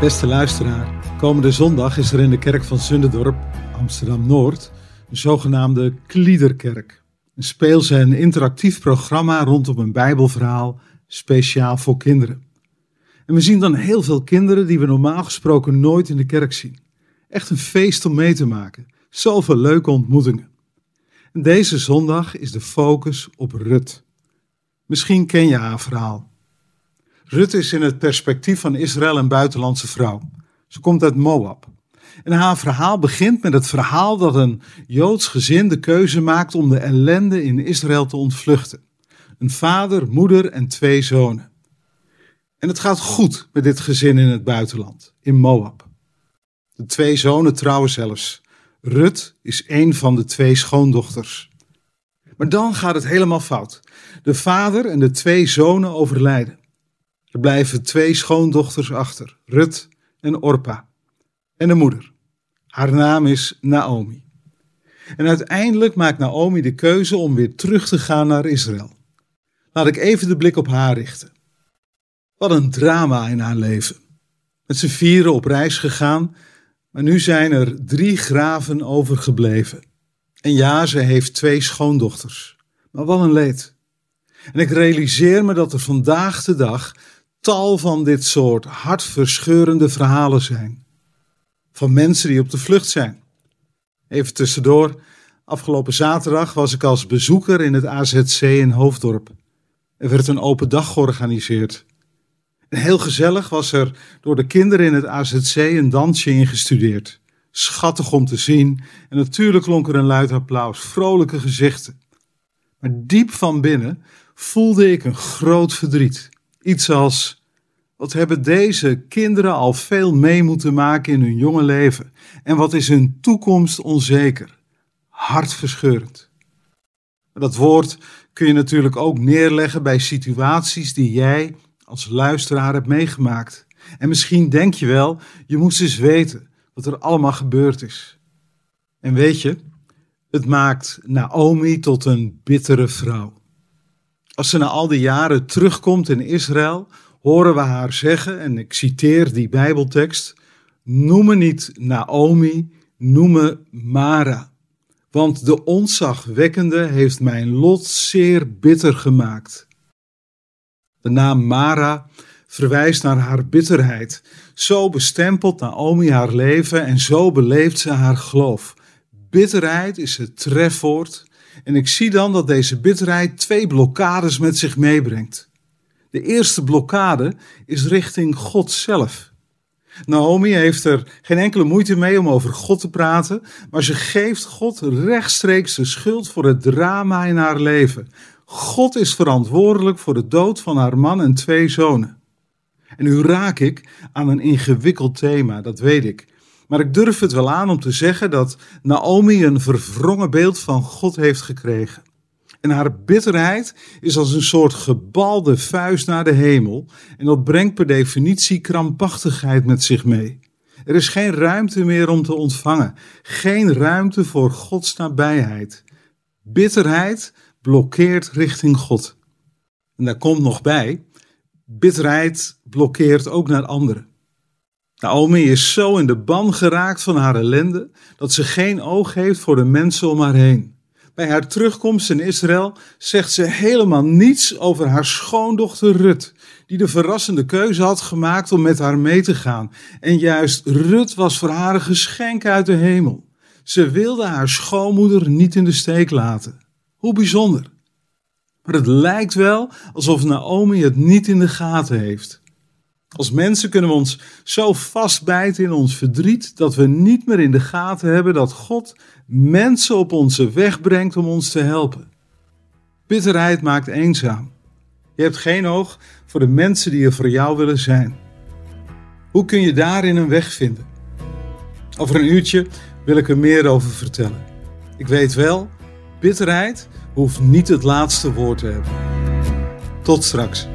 Beste luisteraar, komende zondag is er in de kerk van Zunderdorp, Amsterdam-Noord, een zogenaamde Kliederkerk. Een speels- en interactief programma rondom een bijbelverhaal, speciaal voor kinderen. En we zien dan heel veel kinderen die we normaal gesproken nooit in de kerk zien. Echt een feest om mee te maken. Zoveel leuke ontmoetingen. En deze zondag is de focus op Rut. Misschien ken je haar verhaal. Rut is in het perspectief van Israël een buitenlandse vrouw. Ze komt uit Moab. En haar verhaal begint met het verhaal dat een Joods gezin de keuze maakt om de ellende in Israël te ontvluchten. Een vader, moeder en twee zonen. En het gaat goed met dit gezin in het buitenland, in Moab. De twee zonen trouwen zelfs. Rut is een van de twee schoondochters. Maar dan gaat het helemaal fout. De vader en de twee zonen overlijden. Er blijven twee schoondochters achter, Rut en Orpa. En de moeder. Haar naam is Naomi. En uiteindelijk maakt Naomi de keuze om weer terug te gaan naar Israël. Laat ik even de blik op haar richten. Wat een drama in haar leven. Met z'n vieren op reis gegaan, maar nu zijn er drie graven overgebleven. En ja, ze heeft twee schoondochters. Maar wat een leed. En ik realiseer me dat er vandaag de dag tal van dit soort hartverscheurende verhalen zijn. Van mensen die op de vlucht zijn. Even tussendoor, afgelopen zaterdag was ik als bezoeker in het AZC in Hoofddorp. Er werd een open dag georganiseerd. En heel gezellig was er door de kinderen in het AZC een dansje ingestudeerd. Schattig om te zien en natuurlijk klonk er een luid applaus, vrolijke gezichten. Maar diep van binnen voelde ik een groot verdriet. Iets als, wat hebben deze kinderen al veel mee moeten maken in hun jonge leven? En wat is hun toekomst onzeker? Hartverscheurend. Dat woord kun je natuurlijk ook neerleggen bij situaties die jij als luisteraar hebt meegemaakt. En misschien denk je wel, je moest eens weten wat er allemaal gebeurd is. En weet je, het maakt Naomi tot een bittere vrouw. Als ze na al die jaren terugkomt in Israël, horen we haar zeggen, en ik citeer die Bijbeltekst: Noem me niet Naomi, noem me Mara. Want de ontzagwekkende heeft mijn lot zeer bitter gemaakt. De naam Mara verwijst naar haar bitterheid. Zo bestempelt Naomi haar leven en zo beleeft ze haar geloof. Bitterheid is het trefwoord. En ik zie dan dat deze bitterheid twee blokkades met zich meebrengt. De eerste blokkade is richting God zelf. Naomi heeft er geen enkele moeite mee om over God te praten, maar ze geeft God rechtstreeks de schuld voor het drama in haar leven. God is verantwoordelijk voor de dood van haar man en twee zonen. En nu raak ik aan een ingewikkeld thema, dat weet ik. Maar ik durf het wel aan om te zeggen dat Naomi een verwrongen beeld van God heeft gekregen. En haar bitterheid is als een soort gebalde vuist naar de hemel. En dat brengt per definitie krampachtigheid met zich mee. Er is geen ruimte meer om te ontvangen. Geen ruimte voor Gods nabijheid. Bitterheid blokkeert richting God. En daar komt nog bij, bitterheid blokkeert ook naar anderen. Naomi is zo in de ban geraakt van haar ellende dat ze geen oog heeft voor de mensen om haar heen. Bij haar terugkomst in Israël zegt ze helemaal niets over haar schoondochter Rut, die de verrassende keuze had gemaakt om met haar mee te gaan. En juist Rut was voor haar een geschenk uit de hemel. Ze wilde haar schoonmoeder niet in de steek laten. Hoe bijzonder. Maar het lijkt wel alsof Naomi het niet in de gaten heeft. Als mensen kunnen we ons zo vastbijten in ons verdriet dat we niet meer in de gaten hebben dat God mensen op onze weg brengt om ons te helpen. Bitterheid maakt eenzaam. Je hebt geen oog voor de mensen die er voor jou willen zijn. Hoe kun je daarin een weg vinden? Over een uurtje wil ik er meer over vertellen. Ik weet wel, bitterheid hoeft niet het laatste woord te hebben. Tot straks.